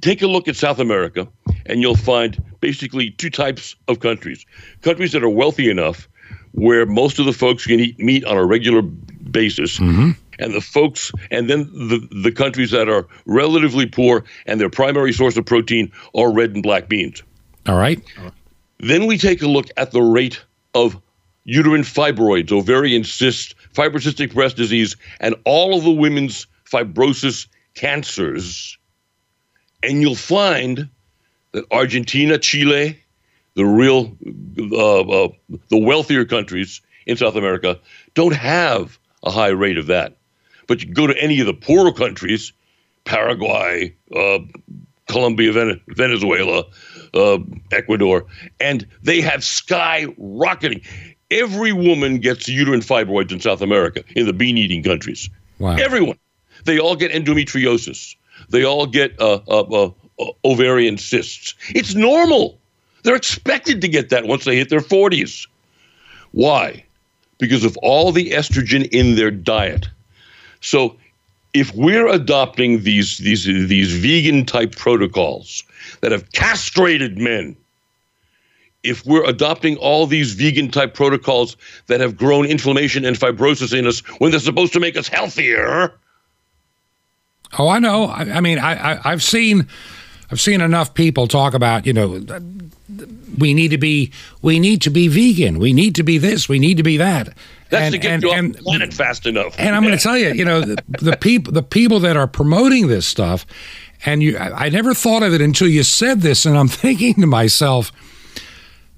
Take a look at South America, and you'll find basically two types of countries. Countries that are wealthy enough where most of the folks can eat meat on a regular basis, mm-hmm. and the folks, and then the, the countries that are relatively poor and their primary source of protein are red and black beans. All right. Then we take a look at the rate of uterine fibroids, ovarian cysts, fibrocystic breast disease, and all of the women's fibrosis cancers, and you'll find that Argentina, Chile, the real, uh, uh, the wealthier countries in South America don't have a high rate of that. But you go to any of the poorer countries, Paraguay, uh, Colombia, Venezuela, uh, Ecuador, and they have skyrocketing. Every woman gets uterine fibroids in South America, in the bean eating countries. Wow. Everyone. They all get endometriosis. They all get uh, uh, uh, ovarian cysts. It's normal. They're expected to get that once they hit their 40s. Why? Because of all the estrogen in their diet. So if we're adopting these these these vegan type protocols that have castrated men, if we're adopting all these vegan type protocols that have grown inflammation and fibrosis in us when they're supposed to make us healthier. Oh, I know. I, I mean, I, I I've seen I've seen enough people talk about you know we need to be we need to be vegan. We need to be this. We need to be that. That's and, to get and, you and, planet fast enough. And I'm going to tell you, you know, the, the people the people that are promoting this stuff, and you, I, I never thought of it until you said this, and I'm *laughs* thinking to myself,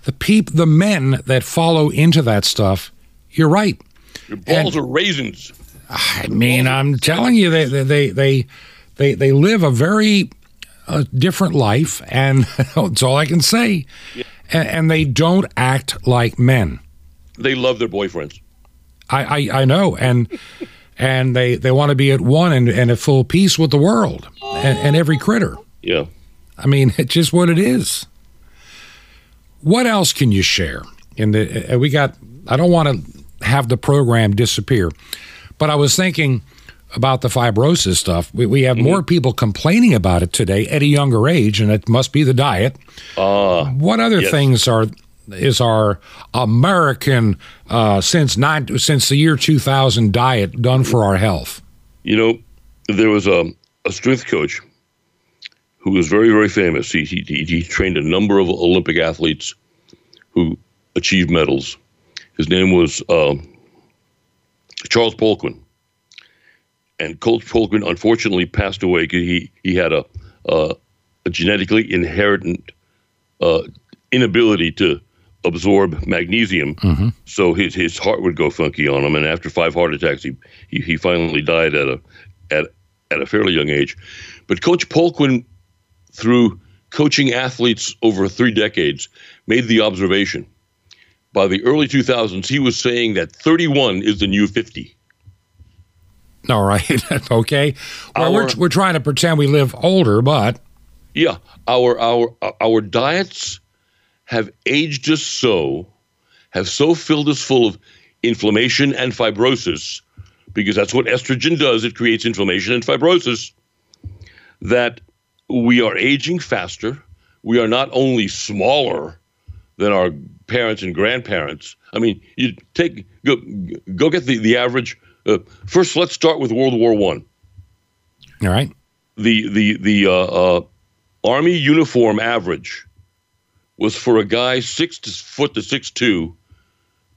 the peop, the men that follow into that stuff, you're right. Your balls are raisins. I mean, I'm telling you, they they they they they live a very uh, different life, and *laughs* that's all I can say. And, and they don't act like men. They love their boyfriends. I, I, I know, and *laughs* and they, they want to be at one and, and at full peace with the world and, and every critter. Yeah. I mean, *laughs* it's just what it is. What else can you share? In the uh, we got. I don't want to have the program disappear, but I was thinking about the fibrosis stuff. We, we have more people complaining about it today at a younger age, and it must be the diet. Uh, What other yes. things are is our American uh, since nine since the year two thousand diet done for our health? you know, there was a, a strength coach who was very, very famous. He, he, he he trained a number of Olympic athletes who achieved medals. His name was uh, Charles Poliquin. And Coach Poliquin unfortunately passed away because he, he had a, uh, a genetically inherent uh, inability to absorb magnesium. So his, his heart would go funky on him. And after five heart attacks, he, he, he finally died at a, at, at a fairly young age. But Coach Poliquin, through coaching athletes over three decades, made the observation by the early 2000s, he was saying that 31 is the new 50. All right, *laughs* okay. Well, we're we're trying to pretend we live older, but Yeah, our our our diets have aged us so, have so filled us full of inflammation and fibrosis, because that's what estrogen does. It creates inflammation and fibrosis. That we are aging faster. We are not only smaller than our parents and grandparents. I mean, you take go go get the the average. Uh, first, let's start with World War One all right. the the the uh, uh, army uniform average was for a guy six to, foot to six two,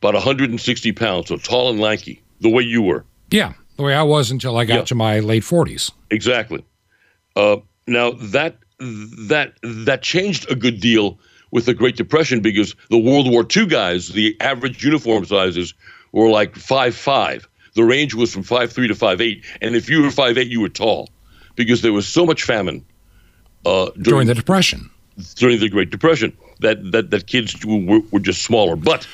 about 160 pounds, so tall and lanky, the way you were. Yeah, the way I was until I got Yeah. to my late forties. Exactly. Uh, now that that that changed a good deal with the Great Depression because the World War II guys, the average uniform sizes were like five five. The range was from five three to five eight, and if you were five eight, you were tall, because there was so much famine uh, during the depression. during the Great Depression that that, that kids were, were just smaller. But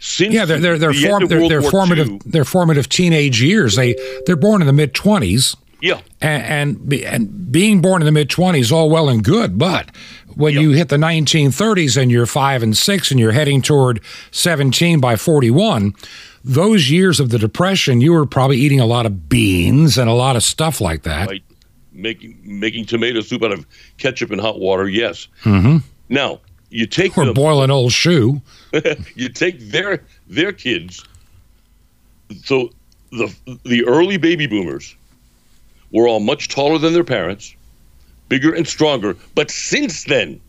since Yeah, they're they're they're, the form, they're, they're formative II, they're formative teenage years. They they're born in the mid twenties, yeah, and and, be, and being born in the mid twenties all well and good, but when Yeah. you hit the 1930s and you're five and six and you're heading toward 17 by 41, those years of the depression, you were probably eating a lot of beans and a lot of stuff like that. right. Making making tomato soup out of ketchup and hot water. Yes. Mm-hmm. Now you take Or them, boil an old shoe. *laughs* you take their their kids. So the the early baby boomers were all much taller than their parents, bigger and stronger. But since then,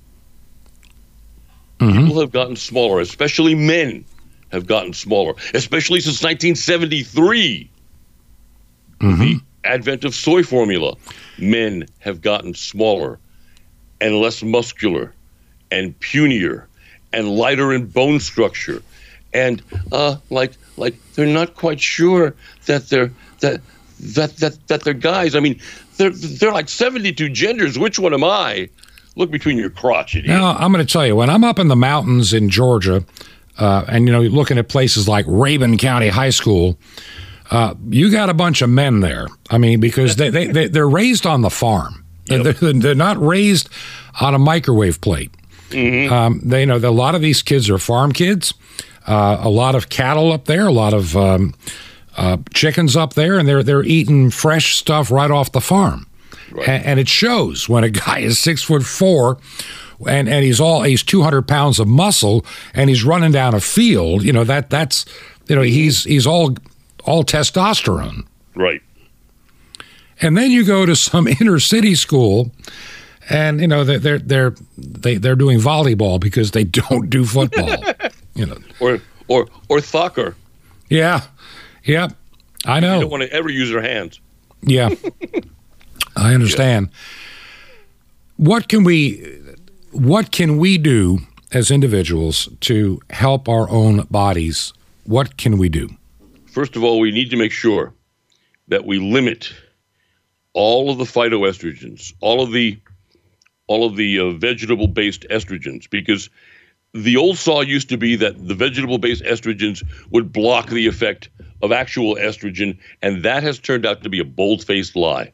people have gotten smaller, especially men have gotten smaller, especially since 1973. The advent of soy formula, men have gotten smaller and less muscular and punier and lighter in bone structure. And uh, like like they're not quite sure that they're that that that that they're guys. I mean, they're they're like 72 genders. Which one am I? Look between your crotch, idiot. Now, I'm going to tell you, when I'm up in the mountains in Georgia, uh, and you know, looking at places like Rabun County High School, uh, you got a bunch of men there. I mean, because they, they, they they're raised on the farm. Yep. They're, they're not raised on a microwave plate. Um, they you know a lot of these kids are farm kids. Uh, a lot of cattle up there, a lot of um, uh, chickens up there, and they're they're eating fresh stuff right off the farm, Right. and, and it shows when a *laughs* guy is six foot four. And, and he's all he's 200 pounds of muscle and he's running down a field you know that that's you know he's he's all all testosterone Right. and then you go to some *laughs* inner city school and you know they're they're they're they, they're doing volleyball because they *laughs* don't do football you know Or or or Thacker. yeah yeah i They don't want to ever use their hands. yeah. *laughs* I understand. What can we what can we do as individuals to help our own bodies? What can we do? First of all, we need to make sure that we limit all of the phytoestrogens, all of the all of the uh, vegetable-based estrogens, because the old saw used to be that the vegetable-based estrogens would block the effect of actual estrogen, and that has turned out to be a bold-faced lie.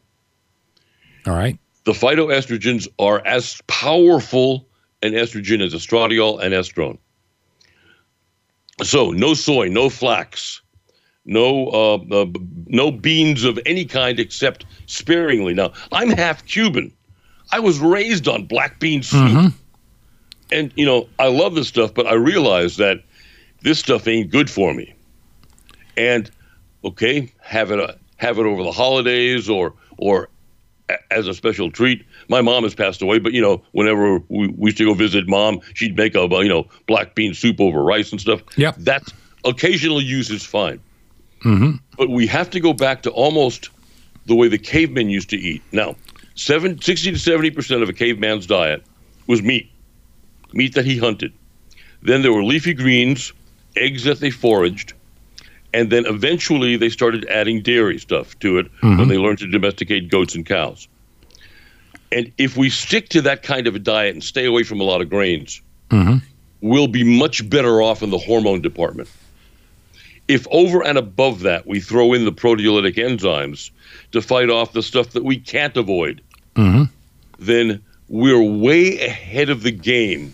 all right The phytoestrogens are as powerful an estrogen as estradiol and estrone. So, no soy, no flax, no uh, uh, no beans of any kind except sparingly. Now, I'm half Cuban. I was raised on black bean soup, and you know I love this stuff, but I realize that this stuff ain't good for me. And okay, have it uh, have it over the holidays or or a- as a special treat. My mom has passed away, but you know, whenever we, we used to go visit mom, she'd make a you know black bean soup over rice and stuff. Yeah, that's occasional use is fine. But we have to go back to almost the way the cavemen used to eat. Now, seven, 60 to 70 percent of a caveman's diet was meat, meat that he hunted. Then there were leafy greens, eggs that they foraged, and then eventually they started adding dairy stuff to it when mm-hmm. they learned to domesticate goats and cows. And if we stick to that kind of a diet and stay away from a lot of grains, mm-hmm. we'll be much better off in the hormone department. If over and above that we throw in the proteolytic enzymes to fight off the stuff that we can't avoid, mm-hmm. then we're way ahead of the game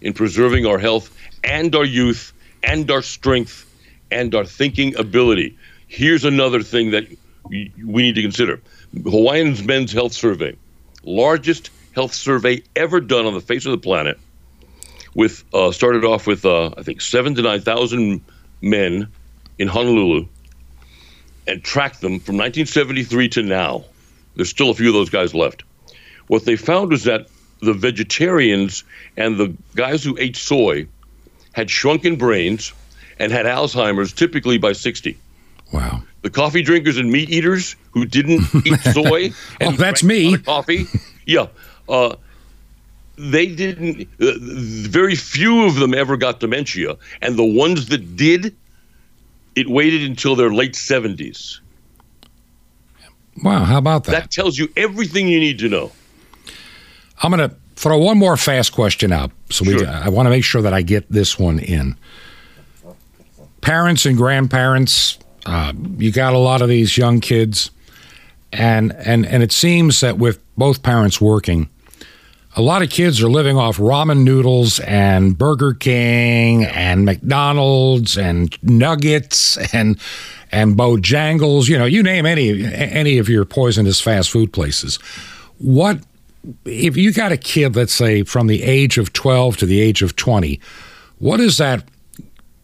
in preserving our health and our youth and our strength and our thinking ability. Here's another thing that we need to consider Hawaiian's Men's Health Survey, largest health survey ever done on the face of the planet, with uh, started off with, uh, I think, seven to 9,000 men in Honolulu and tracked them from 1973 to now. There's still a few of those guys left. What they found was that the vegetarians and the guys who ate soy had shrunken brains and had Alzheimer's typically by 60. wow The coffee drinkers and meat eaters who didn't *laughs* eat soy and Oh, that's drank a lot me. coffee, yeah, uh, they didn't. Uh, very few of them ever got dementia, and the ones that did, it waited until their late seventies. wow how about that That tells you everything you need to know. I'm going to throw one more fast question out. So we, I want to make sure that I get this one in. Parents and grandparents, uh, you got a lot of these young kids, and and and it seems that with both parents working, a lot of kids are living off ramen noodles and Burger King and McDonald's and Nuggets and and Bojangles. You know, you name any any of your poisonous fast food places. What if you got a kid, let's say from the age of 12 to the age of 20, What is that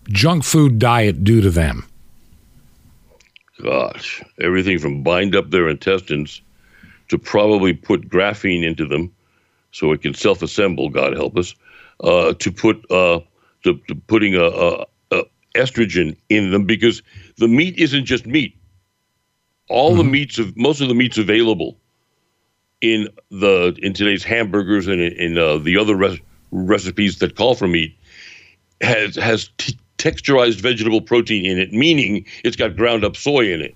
junk food diet do to them? Gosh, everything from bind up their intestines to probably put graphene into them so it can self-assemble. God help us. Uh, to put uh, to, to putting a, a, a estrogen in them because the meat isn't just meat. all the meats of most of the meats available in the in today's hamburgers and in, in uh, the other res- recipes that call for meat has has t- texturized vegetable protein in it, meaning it's got ground up soy in it,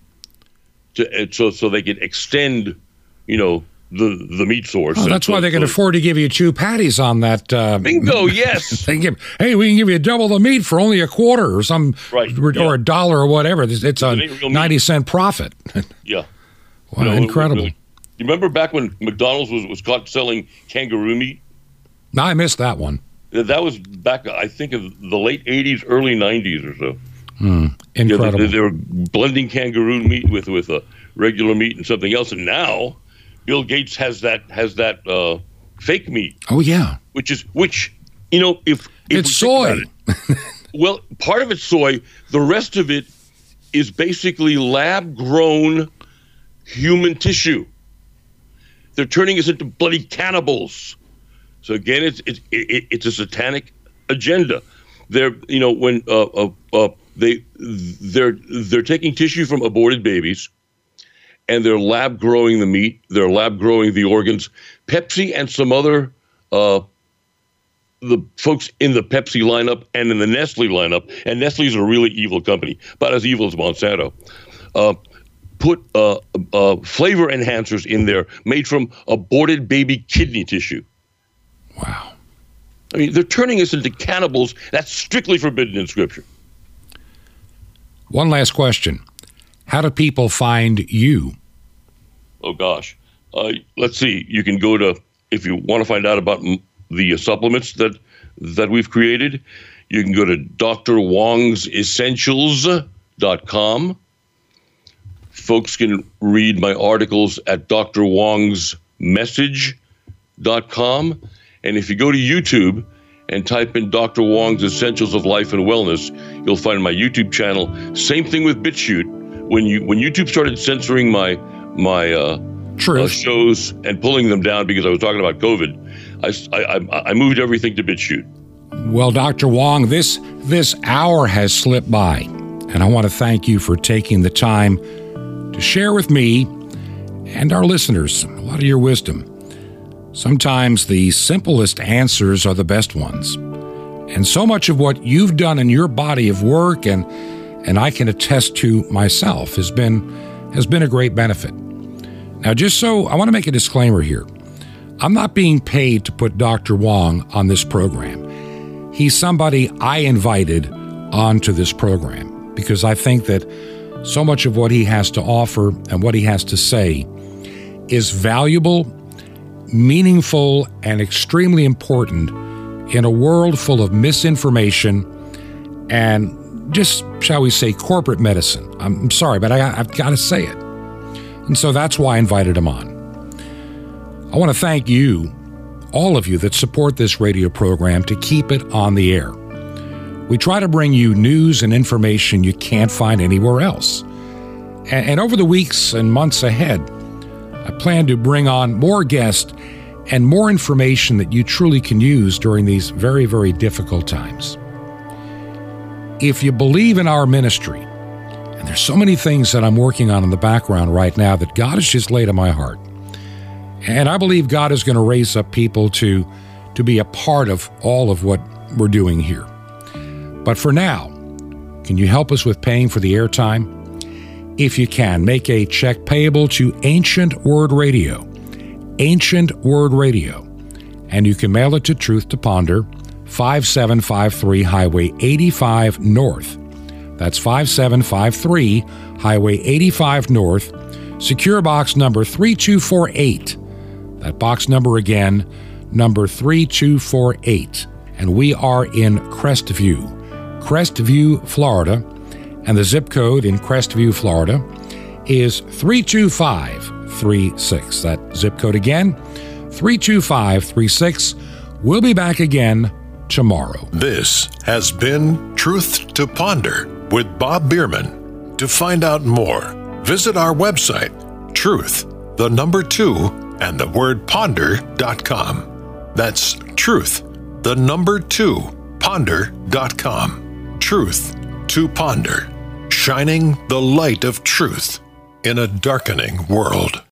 to, uh, so so they can extend, you know, the the meat source. Oh, that's so- why they can so- afford to give you two patties on that. Uh, Bingo! Yes. *laughs* They give, hey, we can give you double the meat for only a quarter or some, Right, or, yeah. a dollar or whatever. It's, it's a real meat. ninety cent profit. *laughs* yeah. *laughs* wow, know, incredible! You remember back when McDonald's was, was caught selling kangaroo meat? No, I missed that one. That was back, I think, in the late '80s, early '90s or so. Yeah, Incredible. they, they were blending kangaroo meat with with a regular meat and something else, and now Bill Gates has that has that uh, fake meat, oh yeah, which is which you know if, if it's we soy. it, well, part of it's soy. The rest of it is basically lab grown human tissue. They're turning us into bloody cannibals. So again, it's it's it, it's a satanic agenda. They're you know when uh, uh, uh, they they're they're taking tissue from aborted babies, and they're lab growing the meat. They're lab growing the organs. Pepsi and some other uh, the folks in the Pepsi lineup and in the Nestle lineup, and Nestle's a really evil company, about as evil as Monsanto. Uh, put uh, uh, flavor enhancers in there made from aborted baby kidney tissue. Wow. I mean, they're turning us into cannibals. That's strictly forbidden in Scripture. One last question: How do people find you? Oh gosh. Uh, let's see. You can go to if you want to find out about m- the supplements that that we've created. You can go to drwongsessentials.com. Folks can read my articles at drwongsmessage.com. And if you go to YouTube and type in Dr. Wong's Essentials of Life and Wellness, you'll find my YouTube channel. Same thing with BitChute. When you when YouTube started censoring my my uh, uh, shows and pulling them down because I was talking about COVID, I I moved everything to BitChute. Well, Dr. Wong, this this hour has slipped by, and I want to thank you for taking the time to share with me and our listeners a lot of your wisdom. Sometimes the simplest answers are the best ones. And so much of what you've done in your body of work and and I can attest to myself has been has been a great benefit. Now just so I want to make a disclaimer here. I'm not being paid to put Dr. Wong on this program. He's somebody I invited onto this program because I think that so much of what he has to offer and what he has to say is valuable, meaningful, and extremely important in a world full of misinformation and just, shall we say, corporate medicine. I'm, sorry, but I, I've got to say it. And so that's why I invited him on. I want to thank you, all of you that support this radio program, to keep it on the air. We try to bring you news and information you can't find anywhere else. And, and over the weeks and months ahead, I plan to bring on more guests and more information that you truly can use during these very, very difficult times. If you believe in our ministry, and there's so many things that I'm working on in the background right now that God has just laid on my heart. And I believe God is going to raise up people to to be a part of all of what we're doing here. But for now, can you help us with paying for the airtime? If you can, make a check payable to Ancient Word Radio. Ancient Word Radio. And you can mail it to Truth to Ponder, 5753 Highway 85 North. That's 5753 Highway 85 North, secure box number 3248. That box number again, number 3248. And we are in Crestview, Crestview, Florida. And the zip code in Crestview, Florida is 32536. That zip code again, 32536. We'll be back again tomorrow. This has been Truth to Ponder with Bob Bierman. To find out more, visit our website, truth, the number two, and the word ponder.com. That's truth, the number two, ponder.com. Truth to ponder, shining the light of truth in a darkening world.